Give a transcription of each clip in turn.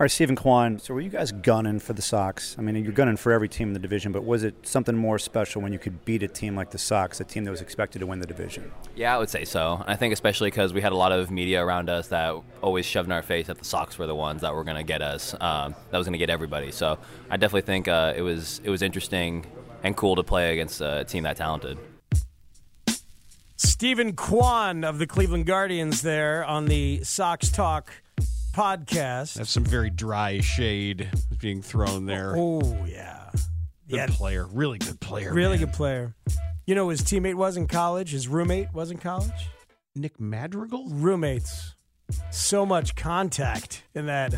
All right, Steven Kwan. So, were you guys gunning for the Sox? I mean, you're gunning for every team in the division, but was it something more special when you could beat a team like the Sox, a team that was expected to win the division? Yeah, I would say so. I think especially because we had a lot of media around us that always shoved in our face that the Sox were the ones that were going to get us. Um, that was going to get everybody. So, I definitely think uh, it was it was interesting and cool to play against a team that talented. Steven Kwan of the Cleveland Guardians there on the Sox Talk podcast. That's some very dry shade being thrown there. Oh yeah, Good yeah, player, really good player. really man. good player. You know, his teammate was in college. His roommate was in college. Nick Madrigal. Roommates, so much contact in that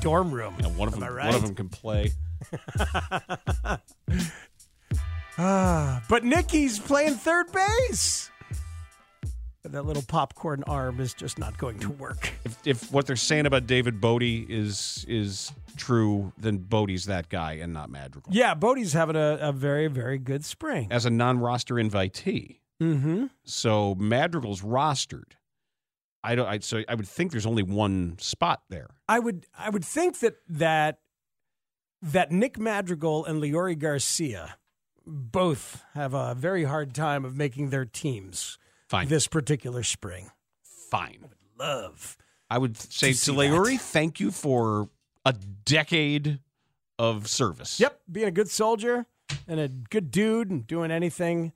dorm room. Yeah, one of Am them. Right? One of them can play. Ah, but Nicky's playing third base. That little popcorn arm is just not going to work. If, if what they're saying about David Bote is is true, then Bote's that guy and not Madrigal. Yeah, Bote's having a, a very, very good spring. As a non-roster invitee, Mm-hmm. so Madrigal's rostered. I don't. I, so I would think there's only one spot there. I would I would think that that that Nick Madrigal and Leury Garcia both have a very hard time of making their teams Fine. this particular spring. Fine. I would Love. I would say To to Leury, thank you for a decade of service. Yep, being a good soldier and a good dude and doing anything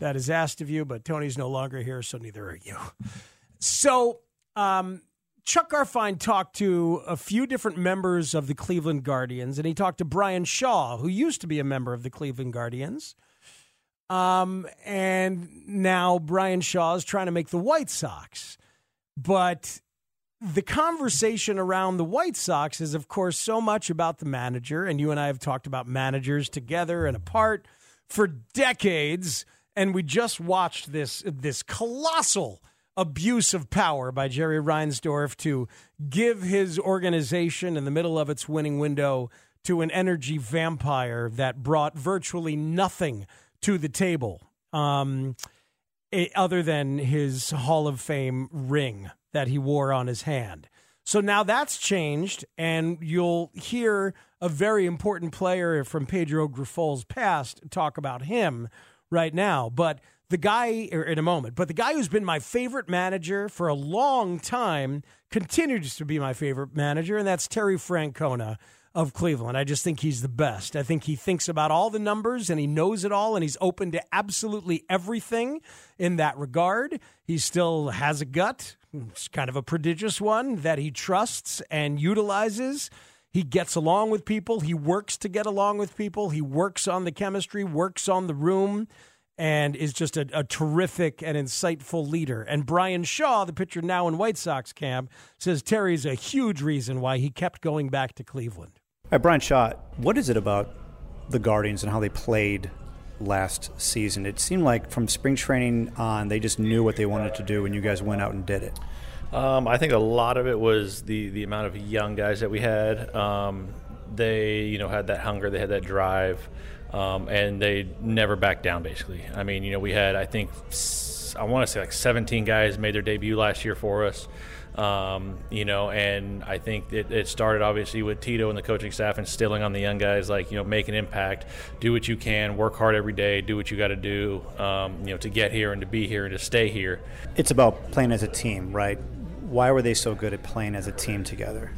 that is asked of you. But Tony's no longer here, so neither are you. So, um, Chuck Garfien talked to a few different members of the Cleveland Guardians, and he talked to Bryan Shaw, who used to be a member of the Cleveland Guardians. Um, and now Bryan Shaw is trying to make the White Sox. But the conversation around the White Sox is, of course, so much about the manager. And you and I have talked about managers together and apart for decades. And we just watched this this colossal abuse of power by Jerry Reinsdorf to give his organization in the middle of its winning window to an energy vampire that brought virtually nothing to the table. Um, eh, other than his Hall of Fame ring that he wore on his hand. So now that's changed, and you'll hear a very important player from Pedro Grifol's past talk about him right now. But the guy, in a moment, but the guy who's been my favorite manager for a long time continues to be my favorite manager, and that's Terry Francona of Cleveland. I just think he's the best. I think he thinks about all the numbers and he knows it all and he's open to absolutely everything in that regard. He still has a gut, it's kind of a prodigious one that he trusts and utilizes. He gets along with people, he works to get along with people, he works on the chemistry, works on the room. And is just a, a terrific and insightful leader. And Bryan Shaw, the pitcher now in White Sox camp, says Terry's a huge reason why he kept going back to Cleveland. All right, Bryan Shaw, what is it about the Guardians and how they played last season? It seemed like from spring training on, they just knew what they wanted to do, and you guys went out and did it. Um, I think a lot of it was the the amount of young guys that we had. Um, they, you know, had that hunger, they had that drive, um, and they never backed down. Basically, I mean, you know, we had I think I want to say like 17 guys made their debut last year for us. Um, you know, and I think it, it, started obviously with Tito and the coaching staff instilling on the young guys, like, you know, make an impact, do what you can, work hard every day, do what you got to do, um, you know, to get here and to be here and to stay here. It's about playing as a team, right? Why were they so good at playing as a team together?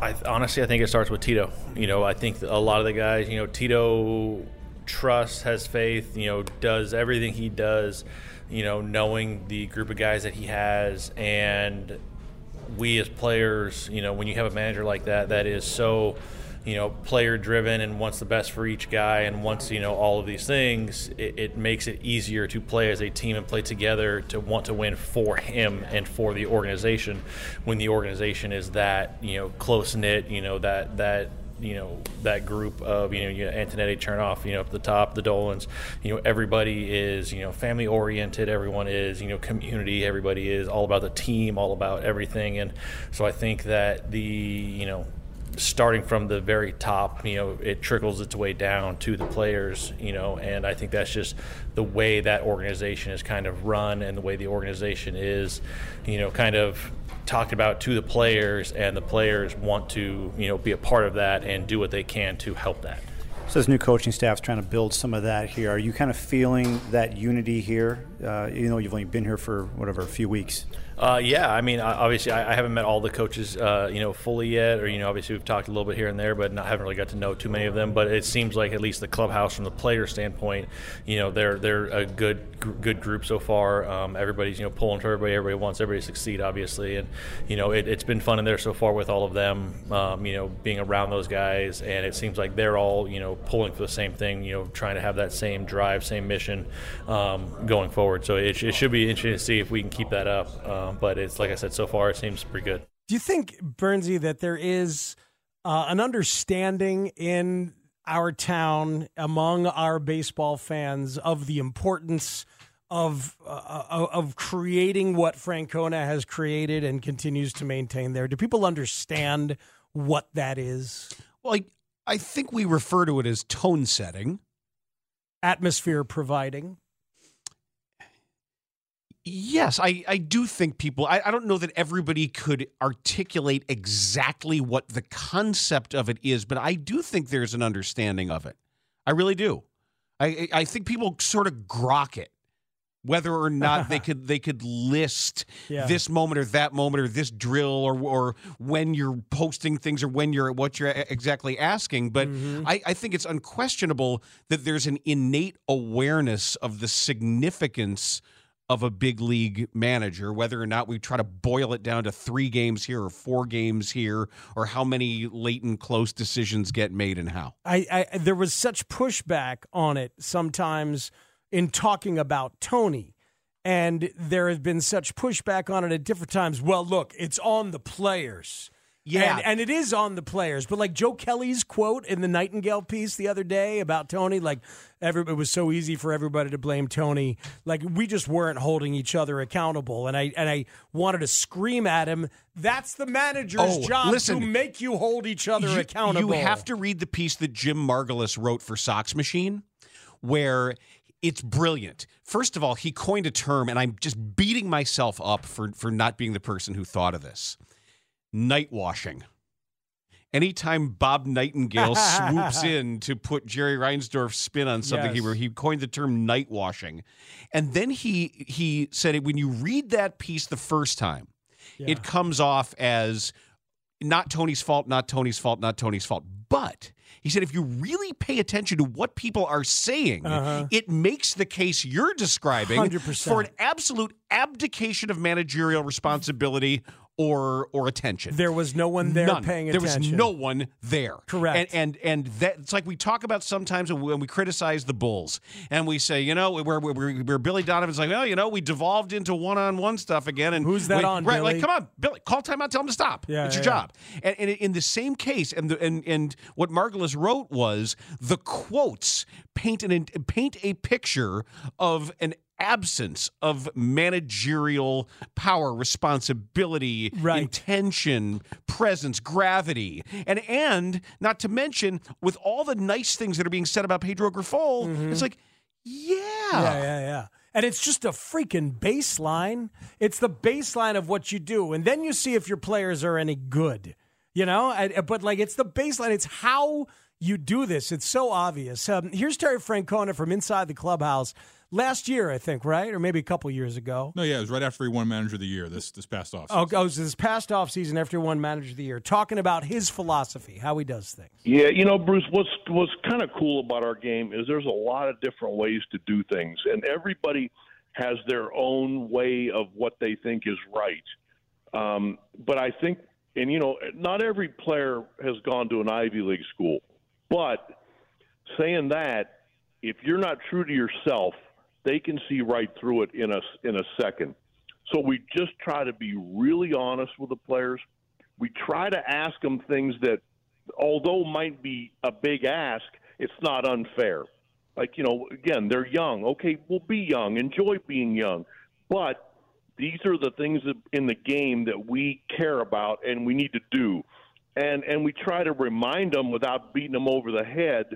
I, honestly, I think it starts with Tito. You know, I think a lot of the guys, you know, Tito trusts, has faith, you know, does everything he does, you know, knowing the group of guys that he has and we as players, you know, when you have a manager like that, that is so, you know, player driven and wants the best for each guy and wants, you know, all of these things, it, it, makes it easier to play as a team and play together to want to win for him and for the organization when the organization is that, you know, close knit, you know, that, that, you know that group of you know you know, Antonetti, Chernoff, you know up the top, the Dolans, you know everybody is you know family oriented. Everyone is you know community. Everybody is all about the team, all about everything. And so I think that the you know starting from the very top, you know, it trickles its way down to the players, you know, and I think that's just the way that organization is kind of run and the way the organization is, you know, kind of talked about to the players, and the players want to, you know, be a part of that and do what they can to help that. So this new coaching staff is trying to build some of that here. Are you kind of feeling that unity here? Uh, you know, you've only been here for whatever a few weeks. Uh, yeah, I mean, obviously, I, I, haven't met all the coaches, uh, you know, fully yet, or you know, obviously we've talked a little bit here and there, but not, haven't really got to know too many of them. But it seems like at least the clubhouse, from the player standpoint, you know, they're they're a good good group so far. Um, everybody's you know pulling for everybody. Everybody wants everybody to succeed, obviously, and you know, it, has been fun in there so far with all of them. Um, you know, being around those guys, and it seems like they're all you know pulling for the same thing. You know, trying to have that same drive, same mission um, going forward. So it, it, should be interesting to see if we can keep that up. Um, but it's like I said said, so far it seems pretty good. Do you think, Bernsey, that there is uh, an understanding in our town among our baseball fans of the importance of uh, of creating what Francona has created and continues to maintain there? Do people understand what that is? Well, I, I think we refer to it as tone setting, atmosphere providing. Yes, I, I do think people, I, I don't know that everybody could articulate exactly what the concept of it is, but I do think there's an understanding of it. I really do. I, I think people sort of grok it whether or not they could they could list yeah. this moment or that moment or this drill or or when you're posting things or when you're what you're exactly asking. But mm-hmm. I, I think it's unquestionable that there's an innate awareness of the significance of a big league manager, whether or not we try to boil it down to three games here or four games here, or how many late and close decisions get made and how. I, I there was such pushback on it sometimes in talking about Tony. And there has been such pushback on it at different times. Well, look, it's on the players. Yeah. And, and, it is on the players. But like Joe Kelly's quote in the Nightingale piece the other day about Tony, like every, it was so easy for everybody to blame Tony. Like we just weren't holding each other accountable. And I and I wanted to scream at him. That's the manager's oh, job listen, to make you hold each other you, accountable. You have to read the piece that Jim Margalus wrote for Sox Machine, where it's brilliant. First of all, he coined a term, and I'm just beating myself up for, for not being the person who thought of this night washing. Anytime Bob Nightingale swoops in to put Jerry Reinsdorf's spin on something, yes. he he coined the term night washing, and then he he said it when you read that piece the first time, yeah. it comes off as not Tony's fault, not Tony's fault, not Tony's fault. But he said if you really pay attention to what people are saying, uh-huh. it makes the case you're describing 100%. for an absolute abdication of managerial responsibility or or attention. There was no one there None. paying attention. There was no one there. Correct. And and, and that it's like we talk about sometimes when we criticize the Bulls and we say, you know, we're, we're, we're Billy Donovan's like, well, you know, we devolved into one on one stuff again. And who's that we, on? Right, Billy? like, come on, Billy, call timeout, tell him to stop. Yeah, it's your yeah. job. And, and in the same case, and the, and and what Margalus wrote was the quotes paint an paint a picture of an absence of managerial power, responsibility, right. intention, presence, gravity, and and not to mention with all the nice things that are being said about Pedro Grifol, mm-hmm. it's like, yeah, yeah, yeah, yeah. And it's just a freaking baseline. It's the baseline of what you do. And then you see if your players are any good, you know? I, but like, it's the baseline. It's how you do this. It's so obvious. Um, here's Terry Francona from inside the clubhouse last year, I think, right? Or maybe a couple years ago. No, yeah, it was right after he won Manager of the Year this this past off. Oh, oh, it was this past off season after he won Manager of the Year, talking about his philosophy, how he does things. Yeah, you know, Bruce, what's what's kind of cool about our game is there's a lot of different ways to do things, and everybody has their own way of what they think is right. Um, but I think, and you know, not every player has gone to an Ivy League school, but saying that, if you're not true to yourself they can see right through it in a in a second. So we just try to be really honest with the players. We try to ask them things that, although might be a big ask, it's not unfair. Like you know, again, they're young. Okay, we'll be young. Enjoy being young, but these are the things in the game that we care about and we need to do. And and we try to remind them without beating them over the head.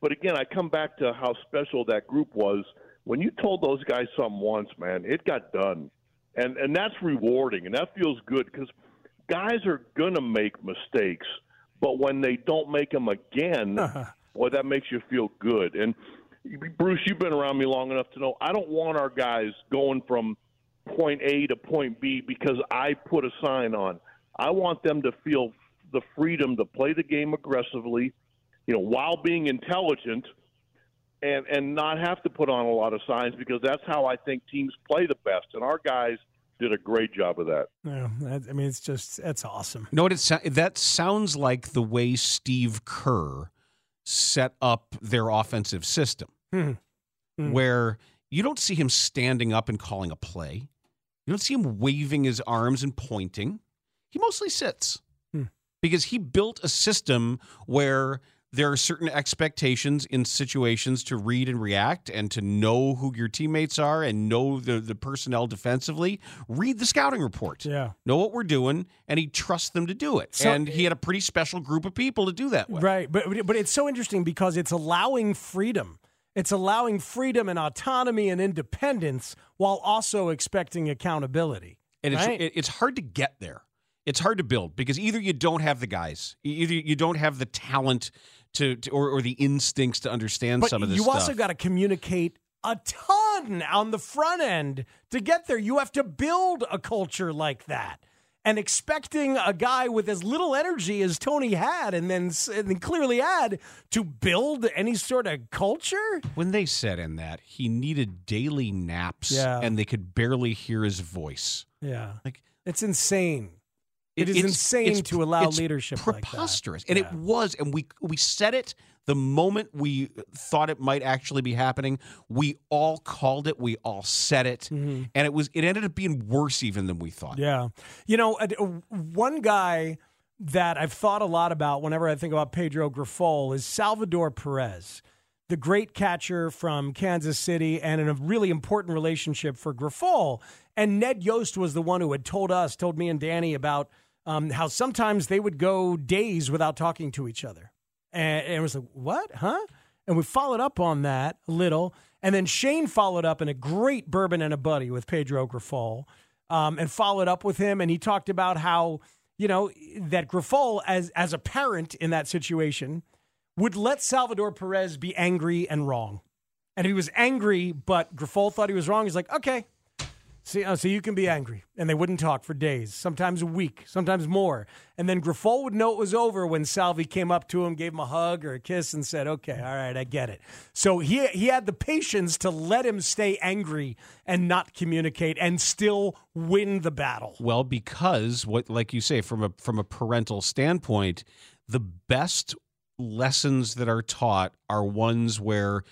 But again, I come back to how special that group was when you told those guys something once, man, it got done, and and that's rewarding, and that feels good because guys are gonna make mistakes, but when they don't make them again, uh-huh. well, that makes you feel good. And Bruce, you've been around me long enough to know I don't want our guys going from point A to point B because I put a sign on. I want them to feel the freedom to play the game aggressively, you know, while being intelligent and and not have to put on a lot of signs because that's how I think teams play the best. And our guys did a great job of that. Yeah, I mean, it's just that's awesome. No, it that sounds like the way Steve Kerr set up their offensive system, hmm. Hmm. where you don't see him standing up and calling a play. You don't see him waving his arms and pointing. He mostly sits hmm. because he built a system where there are certain expectations in situations to read and react and to know who your teammates are and know the, the personnel defensively. Read the scouting report. Yeah. Know what we're doing, and he trusts them to do it. So, and he had a pretty special group of people to do that with. Right. But, but it's so interesting because it's allowing freedom. It's allowing freedom and autonomy and independence while also expecting accountability. And right? it's, it's hard to get there it's hard to build because either you don't have the guys, either you don't have the talent to, to or, or the instincts to understand but some of this. You stuff. also got to communicate a ton on the front end to get there. You have to build a culture like that. And expecting a guy with as little energy as Tony had, and then, and then clearly had to build any sort of culture. When they said in that he needed daily naps, yeah. and they could barely hear his voice. Yeah, like it's insane. It is insane it's, to allow leadership preposterous, like and yeah. it was. And we we said it the moment we thought it might actually be happening. We all called it. We all said it, mm-hmm. and it was. It ended up being worse even than we thought. Yeah, you know, one guy that I've thought a lot about whenever I think about Pedro Grifol is Salvador Perez. The great catcher from Kansas City and in a really important relationship for Grifol. And Ned Yost was the one who had told us, told me and Danny about um, how sometimes they would go days without talking to each other. And, and it was like, what? Huh? And we followed up on that a little. And then Shane followed up in a great bourbon and a buddy with Pedro Grifol um, and followed up with him. And he talked about how, you know, that Grifol, as, as a parent in that situation, would let Salvador Perez be angry and wrong. And he was angry, but Grifol thought he was wrong. He's like, okay, See, uh, so you can be angry, and they wouldn't talk for days, sometimes a week, sometimes more. And then Grifol would know it was over when Salvi came up to him, gave him a hug or a kiss, and said, "Okay, all right, I get it." So he he had the patience to let him stay angry and not communicate, and still win the battle. Well, because what, like you say, from a from a parental standpoint, the best lessons that are taught are ones where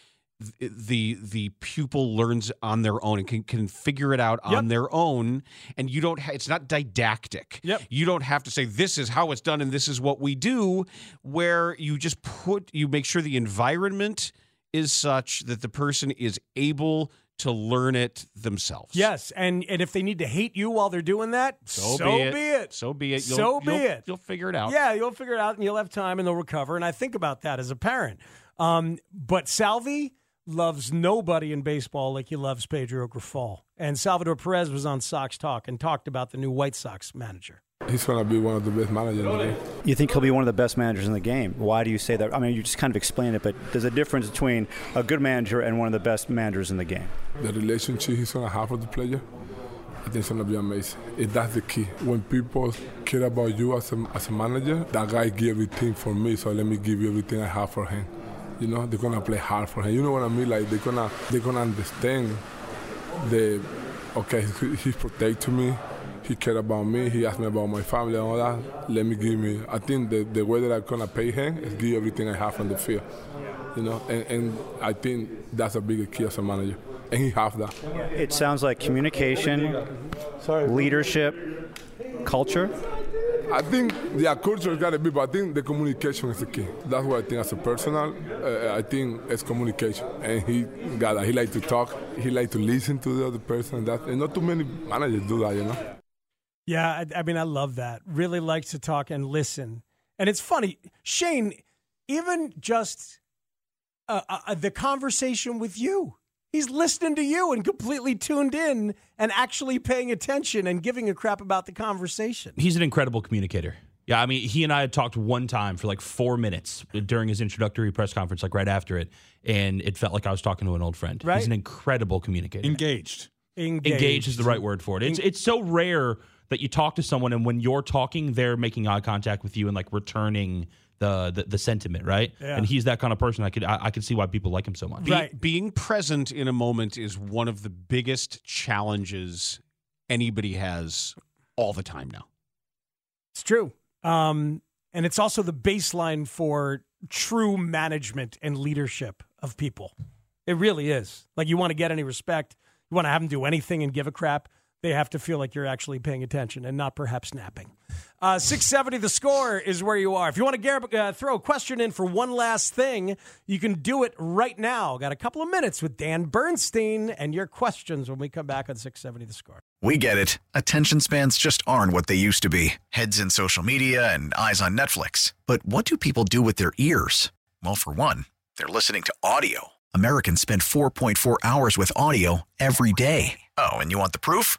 the the pupil learns on their own and can, can figure it out yep. on their own and you don't ha- it's not didactic yep. you don't have to say this is how it's done and this is what we do where you just put you make sure the environment is such that the person is able to learn it themselves. Yes, and and if they need to hate you while they're doing that, so, so be, it. be, it. So be it. You'll, so be you'll, it. You'll figure it out. Yeah, you'll figure it out, and you'll have time, and they'll recover. And I think about that as a parent. Um, but Salvi, loves nobody in baseball like he loves Pedro Grifol. And Salvador Perez was on Sox Talk and talked about the new White Sox manager. He's going to be one of the best managers in the game. You think he'll be one of the best managers in the game? Why do you say that? I mean, you just kind of explained it, but there's a difference between a good manager and one of the best managers in the game. The relationship he's going to have with the player, I think it's going to be amazing. It, that's the key. When people care about you as a, as a manager, that guy give everything for me, so let me give you everything I have for him. You know, they're gonna play hard for him. You know what I mean? Like they're gonna they're gonna understand the okay, he, protected me. He cared about me. He asked me about my family and all that. Let me give me. I think the, the way that I'm gonna pay him is give everything I have on the field. You know, and, and I think that's a bigger key as a manager, and he have that. It sounds like communication, Sorry. leadership, culture. I think the culture is got to be, but I think the communication is the key. That's what I think as a personal. Uh, I think it's communication, and he got. He like to talk. He like to listen to the other person. That and not too many managers do that, you know. Yeah, I, I mean, I love that. Really likes to talk and listen. And it's funny, Shane. Even just uh, uh, the conversation with you. He's listening to you and completely tuned in and actually paying attention and giving a crap about the conversation. He's an incredible communicator. Yeah, I mean, he and I had talked one time for like four minutes during his introductory press conference, like right after it, and it felt like I was talking to an old friend. Right. He's an incredible communicator. Engaged. Engaged. Engaged is the right word for it. It's it's so rare that you talk to someone and when you're talking, they're making eye contact with you and like returning the the, the sentiment, right? Yeah. And he's that kind of person. I could I, I could see why people like him so much. Be- Right. Being present in a moment is one of the biggest challenges anybody has all the time now. It's true. Um, and it's also the baseline for true management and leadership of people. It really is. Like, you want to get any respect, you want to have them do anything and give a crap, they have to feel like you're actually paying attention and not perhaps napping. Uh, 670 the score is where you are. If you want to gar- uh, throw a question in for one last thing, you can do it right now. Got a couple of minutes with Dan Bernstein and your questions when we come back on 670 the score. We get it. Attention spans just aren't what they used to be heads in social media and eyes on Netflix. But what do people do with their ears? Well, for one, they're listening to audio. Americans spend 4.4 hours with audio every day. Oh, and you want the proof?